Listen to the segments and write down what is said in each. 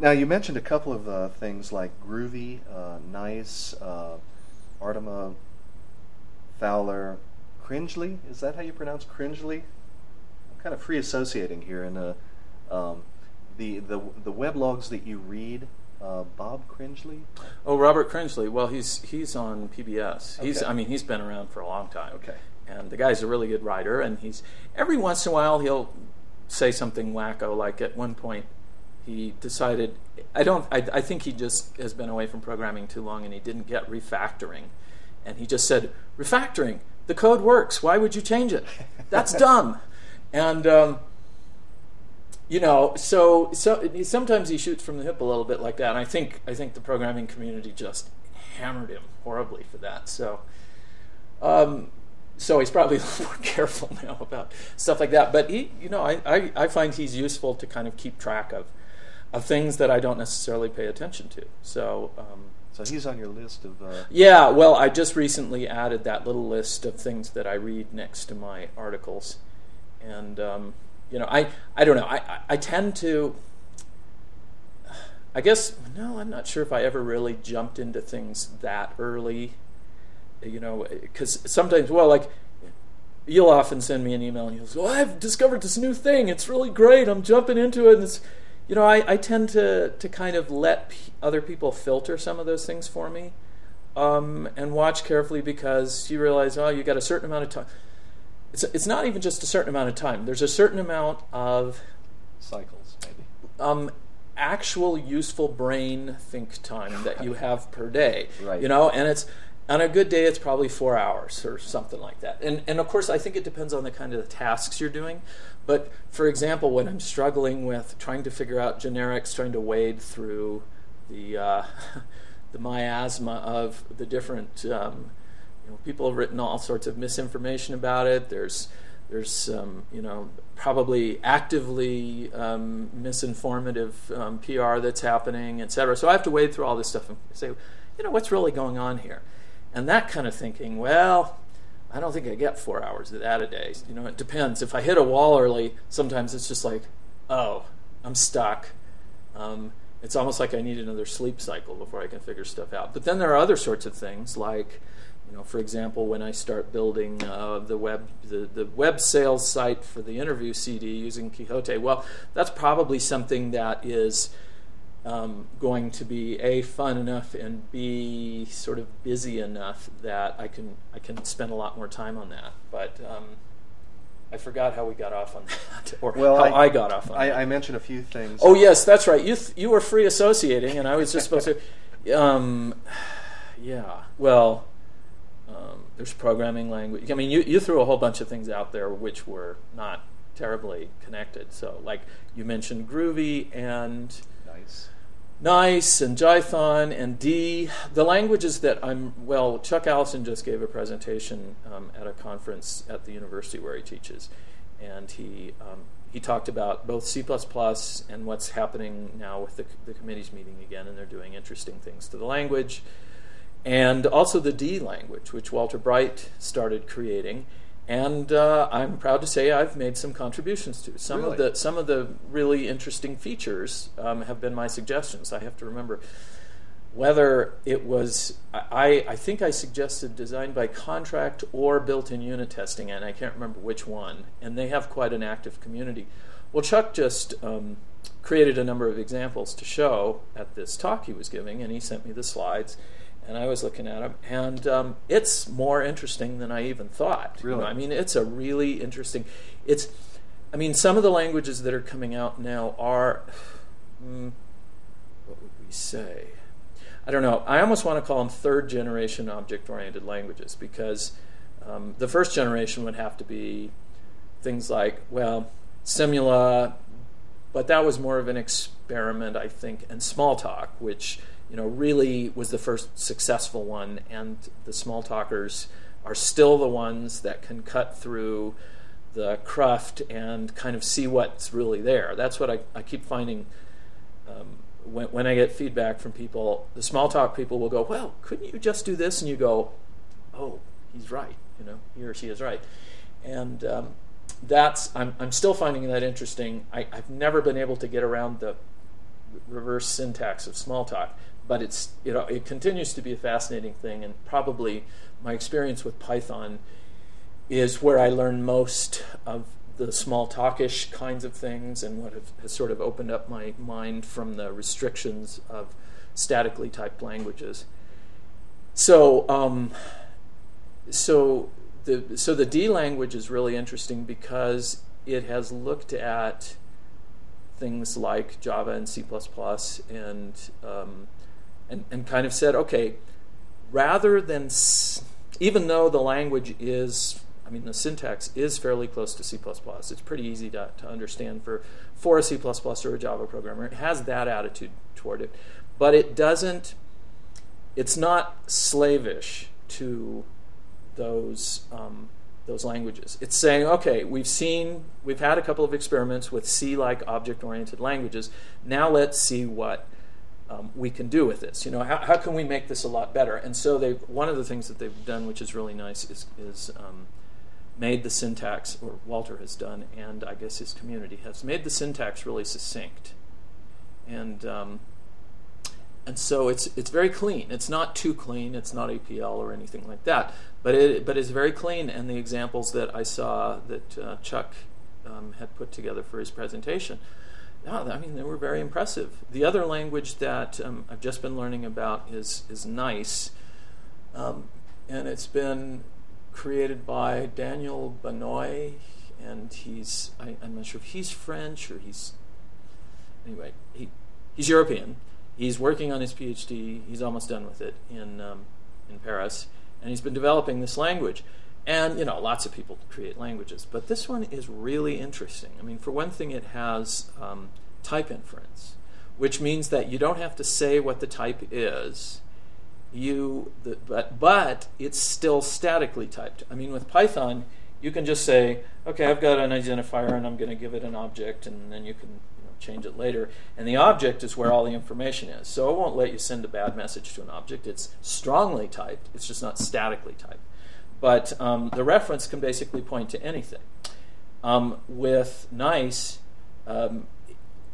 Now you mentioned a couple of uh, things like groovy, uh, nice, uh, Artima Fowler, cringely. Is that how you pronounce cringely? I'm kind of free associating here, and uh, um, the the the weblogs that you read. Uh, Bob Cringely. Oh, Robert Cringely. Well, he's he's on PBS. He's Okay. I mean he's been around for a long time. Okay. And the guy's a really good writer, and he's every once in a while he'll say something wacko. Like at one point, he decided I don't I, I think he just has been away from programming too long, and he didn't get refactoring, and he just said refactoring. The code works. Why would you change it? That's dumb. And um, you know, so so sometimes he shoots from the hip a little bit like that. And I think I think the programming community just hammered him horribly for that. So, um, so he's probably a little more careful now about stuff like that. But he, you know, I, I, I find he's useful to kind of keep track of of things that I don't necessarily pay attention to. So. Um, So he's on your list of. Uh, yeah, well, I just recently added that little list of things that I read next to my articles, and um, you know, I I don't know, I I, I tend to. I guess no, I'm not sure if I ever really jumped into things that early, you know, because sometimes, well, like you'll often send me an email and you'll say, "Oh, I've discovered this new thing. It's really great. I'm jumping into it." And it's, you know, I, I tend to to kind of let p- other people filter some of those things for me, um, and watch carefully because you realize, oh, you got a certain amount of time. It's it's not even just a certain amount of time. There's a certain amount of cycles, maybe. um, actual useful brain think time that you have per day. Right. You know, and it's on a good day it's probably four hours or something like that. And and of course I think it depends on the kind of the tasks you're doing. But for example, when I'm struggling with trying to figure out generics, trying to wade through the uh, the miasma of the different um, you know, people have written all sorts of misinformation about it. There's there's um, you know probably actively um, misinformative um, PR that's happening, et cetera. So I have to wade through all this stuff and say, you know, what's really going on here? And that kind of thinking, well, I don't think I get four hours of that a day. You know, it depends. If I hit a wall early, sometimes it's just like, oh, I'm stuck. Um, it's almost like I need another sleep cycle before I can figure stuff out. But then there are other sorts of things, like, you know, for example, when I start building uh, the web the, the web sales site for the interview CD using Quixote, well, that's probably something that is um, going to be a fun enough and b sort of busy enough that I can I can spend a lot more time on that. But um, I forgot how we got off on that, or Well, how I, I- got off on I, that. I mentioned a few things. Oh yes, that's right. You th- you were free associating, and I was just supposed to. Um, yeah. Well, um, there's programming language. I mean, you you threw a whole bunch of things out there which were not terribly connected. So, like you mentioned, Groovy and Nice. Nice and Jython and D. The languages that I'm, well, Chuck Allison just gave a presentation um, at a conference at the university where he teaches. And he, um, he talked about both C and what's happening now with the, the committee's meeting again, and they're doing interesting things to the language. And also the D language, which Walter Bright started creating. And uh, I'm proud to say I've made some contributions to some of the some of the really interesting features um, have been my suggestions. I have to remember whether it was I, I think I suggested design by contract or built-in unit testing, and I can't remember which one. And they have quite an active community. Well, Chuck just um, created a number of examples to show at this talk he was giving, and he sent me the slides. And I was looking at them, and um, it's more interesting than I even thought. You know, Really? I mean, it's a really interesting. It's, I mean, some of the languages that are coming out now are, mm, what would we say? I don't know. I almost want to call them third generation object oriented languages because um, the first generation would have to be things like, well, Simula, but that was more of an experiment, I think, and Smalltalk, which you know really was the first successful one, and the small talkers are still the ones that can cut through the cruft and kind of see what's really there. That's what I, I keep finding um, when, when I get feedback from people. The small talk people will go, "Well, couldn't you just do this?" And you go, "Oh, he's right. You know, he or she is right." And um, that's I'm I'm still finding that interesting. I, I've never been able to get around the reverse syntax of Smalltalk. But it's know it continues to be a fascinating thing, and probably my experience with Python is where I learn most of the small talkish kinds of things, and what have, has sort of opened up my mind from the restrictions of statically typed languages. So, um, so the so the D language is really interesting because it has looked at things like Java and C++ and um, and and kind of said, okay, rather than s- even though the language is I mean, the syntax is fairly close to C++. It's pretty easy to, to understand for, for a C++ or a Java programmer. It has that attitude toward it. But it doesn't, it's not slavish to those, um, those languages. It's saying, okay, we've seen, we've had a couple of experiments with C like object oriented languages. Now let's see what um, we can do with this. You know, how, how can we make this a lot better? And so they one of the things that they've done, which is really nice, is, is um, made the syntax, or Walter has done, and I guess his community has made the syntax really succinct, and um, and so it's it's very clean. It's not too clean. It's not APL or anything like that, but it but it's very clean. And the examples that I saw that uh, Chuck um, had put together for his presentation, yeah, I mean they were very impressive. The other language that um, I've just been learning about is is nice. Um, and it's been created by Daniel Bonniot, and he's I, am not sure if he's French or he's anyway he he's European. He's working on his PhD. He's almost done with it in um, in Paris, and he's been developing this language. And you know, lots of people create languages, but this one is really interesting. I mean, for one thing, it has um, type inference, which means that you don't have to say what the type is you the, but but it's still statically typed. I mean, with Python, you can just say, okay, I've got an identifier and I'm going to give it an object, and then you can you know, change it later. And the object is where all the information is. So it won't let you send a bad message to an object. It's strongly typed. It's just not statically typed. But um, the reference can basically point to anything. Um, with nice, um,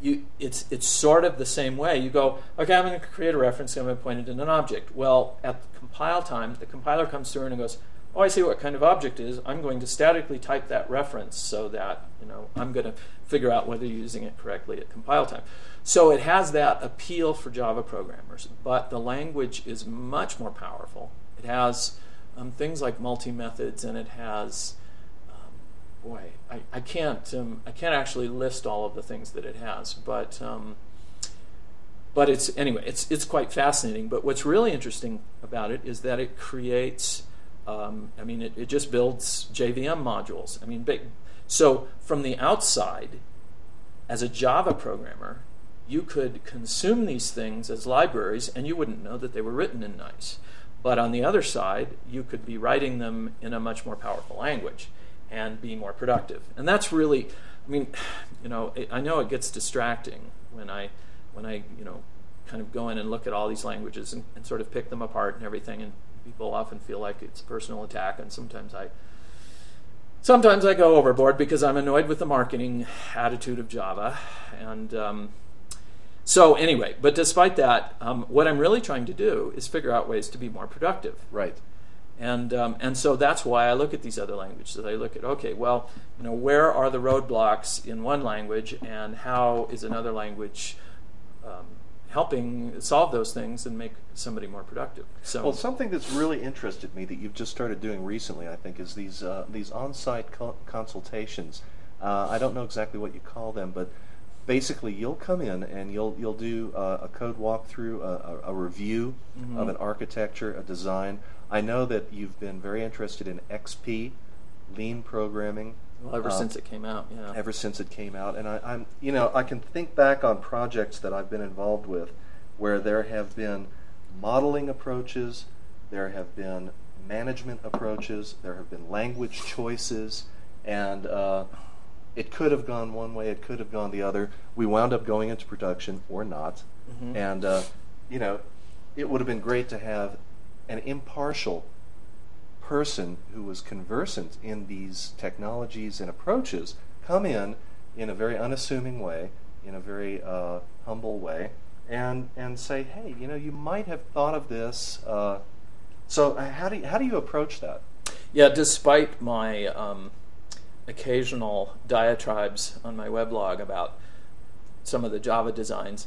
you, it's, it's sort of the same way. You go, okay, I'm going to create a reference, I'm going to point it in an object. Well, at the compile time, the compiler comes through and goes, oh, I see what kind of object is. I'm going to statically type that reference so that you know I'm going to figure out whether you're using it correctly at compile time. So it has that appeal for Java programmers, but the language is much more powerful. It has um, things like multi methods, and it has boy, I, I can't um, I can't actually list all of the things that it has, but um, but it's anyway it's it's quite fascinating. But what's really interesting about it is that it creates. Um, I mean, it, it just builds JVM modules. I mean. So from the outside, as a Java programmer, you could consume these things as libraries, and you wouldn't know that they were written in Nice. But on the other side, you could be writing them in a much more powerful language and be more productive. And that's really, I mean, you know, I know it gets distracting when I, when I, you know, kind of go in and look at all these languages and, and sort of pick them apart and everything. And people often feel like it's a personal attack, and sometimes I, sometimes I go overboard because I'm annoyed with the marketing attitude of Java. And um, so, anyway, but despite that, um, what I'm really trying to do is figure out ways to be more productive. Right. And, um, and so that's why I look at these other languages. I look at, okay, well, you know, where are the roadblocks in one language and how is another language um, helping solve those things and make somebody more productive? So, well, something that's really interested me that you've just started doing recently, I think, is these, uh, these on-site co- consultations. Uh, I don't know exactly what you call them, but basically you'll come in and you'll you'll do uh, a code walkthrough, a, a, a review mm-hmm. of an architecture, a design. I know that you've been very interested in XP, lean programming. Well, ever um, since it came out, yeah. Ever since it came out, and I, I'm, you know, I can think back on projects that I've been involved with, where there have been modeling approaches, there have been management approaches, there have been language choices, and uh, it could have gone one way, it could have gone the other. We wound up going into production or not, mm-hmm. and uh, you know, it would have been great to have an impartial person who was conversant in these technologies and approaches come in in a very unassuming way in a very uh, humble way and and say, hey, you know, you might have thought of this. Uh, so uh, how do you, how do you approach that? Yeah, despite my um, occasional diatribes on my weblog about some of the Java designs,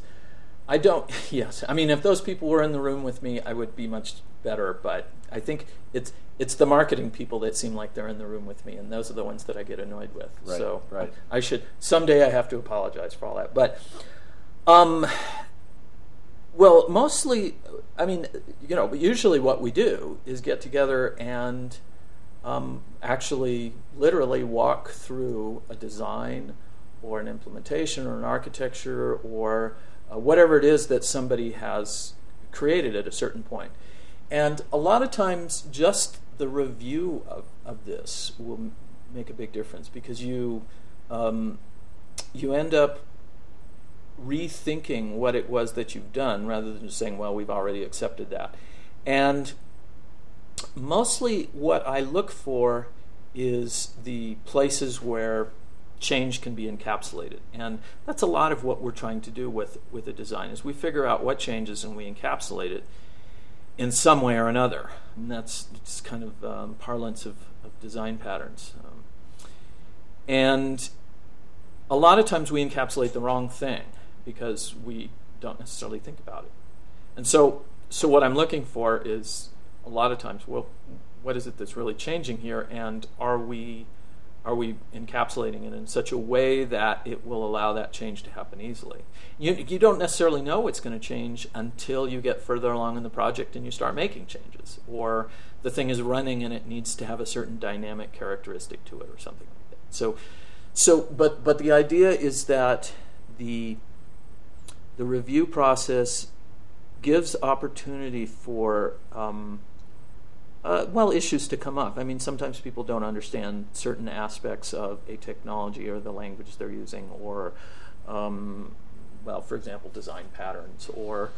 I don't. Yes, I mean, if those people were in the room with me, I would be much better. But I think it's it's the marketing people that seem like they're in the room with me, and those are the ones that I get annoyed with. Right, so right. I, I should someday I have to apologize for all that. But um, well, mostly, I mean, you know, usually what we do is get together and um, actually, literally walk through a design or an implementation or an architecture or uh, whatever it is that somebody has created at a certain point. And a lot of times, just the review of, of this will make a big difference because you um, you end up rethinking what it was that you've done rather than just saying, well, we've already accepted that. And mostly what I look for is the places where change can be encapsulated. And that's a lot of what we're trying to do with, with a design is we figure out what changes and we encapsulate it in some way or another. And that's kind of um, parlance of, of, design patterns. Um, and a lot of times we encapsulate the wrong thing because we don't necessarily think about it. And so, so what I'm looking for is a lot of times, well, what is it that's really changing here, and are we are we encapsulating it in such a way that it will allow that change to happen easily? You, you don't necessarily know what's going to change until you get further along in the project and you start making changes, or the thing is running and it needs to have a certain dynamic characteristic to it, or something like that. So, so but but the idea is that the the review process gives opportunity for um, uh, well issues to come up. I mean, sometimes people don't understand certain aspects of a technology or the language they're using, or um, well, for example, design patterns, or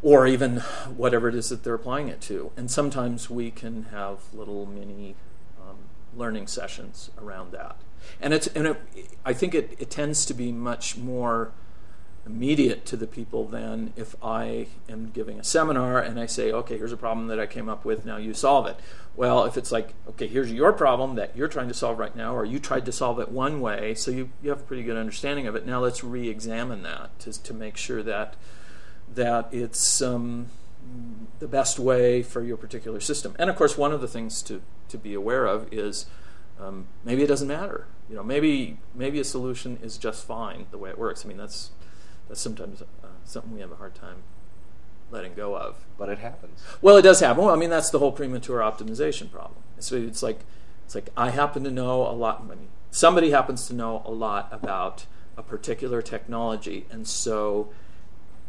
or even whatever it is that they're applying it to. And sometimes we can have little mini um, learning sessions around that. And it's and it, I think it, it tends to be much more immediate to the people than if I am giving a seminar and I say, okay, here's a problem that I came up with, now you solve it. Well, if it's like, okay, here's your problem that you're trying to solve right now, or you tried to solve it one way, so you, you have a pretty good understanding of it. Now let's re examine that to, to make sure that, that it's um, the best way for your particular system. And of course, one of the things to, to be aware of is um, maybe it doesn't matter. You know, maybe maybe a solution is just fine the way it works. I mean, that's that's sometimes uh, something we have a hard time letting go of. But it happens. Well, it does happen. Well, I mean, that's the whole premature optimization problem. So it's like it's like I happen to know a lot. I mean, somebody happens to know a lot about a particular technology, and so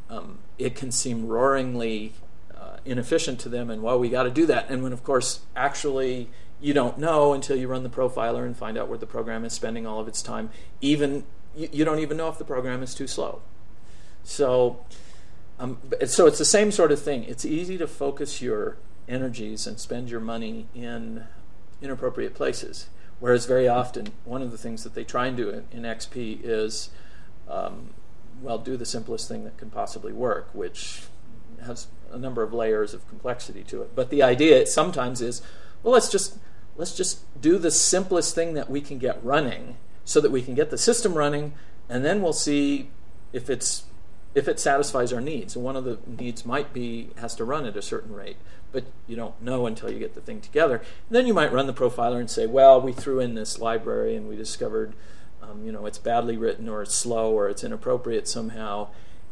um, it can seem roaringly uh, inefficient to them. And well, we got to do that. And when, of course, actually you don't know until you run the profiler and find out where the program is spending all of its time. Even you, you don't even know if the program is too slow. So, um, so it's the same sort of thing. It's easy to focus your energies and spend your money in inappropriate places. Whereas very often, one of the things that they try and do in, in XP is, um, well, do the simplest thing that can possibly work, which has a number of layers of complexity to it. But the idea sometimes is, well, let's just let's just do the simplest thing that we can get running, so that we can get the system running, and then we'll see if it's if it satisfies our needs. And one of the needs might be has to run at a certain rate, but you don't know until you get the thing together. And then you might run the profiler and say, well, we threw in this library and we discovered, um, you know, it's badly written or it's slow or it's inappropriate somehow,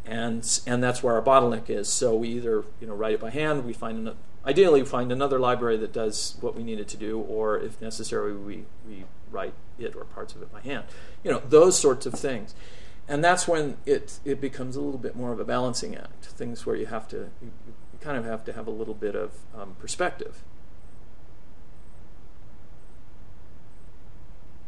and and that's where our bottleneck is. So we either you know write it by hand, we find an, ideally find another library that does what we need it to do, or if necessary, we we write it or parts of it by hand. You know, those sorts of things and that's when it it becomes a little bit more of a balancing act. Things where you have to you, you kind of have to have a little bit of um, perspective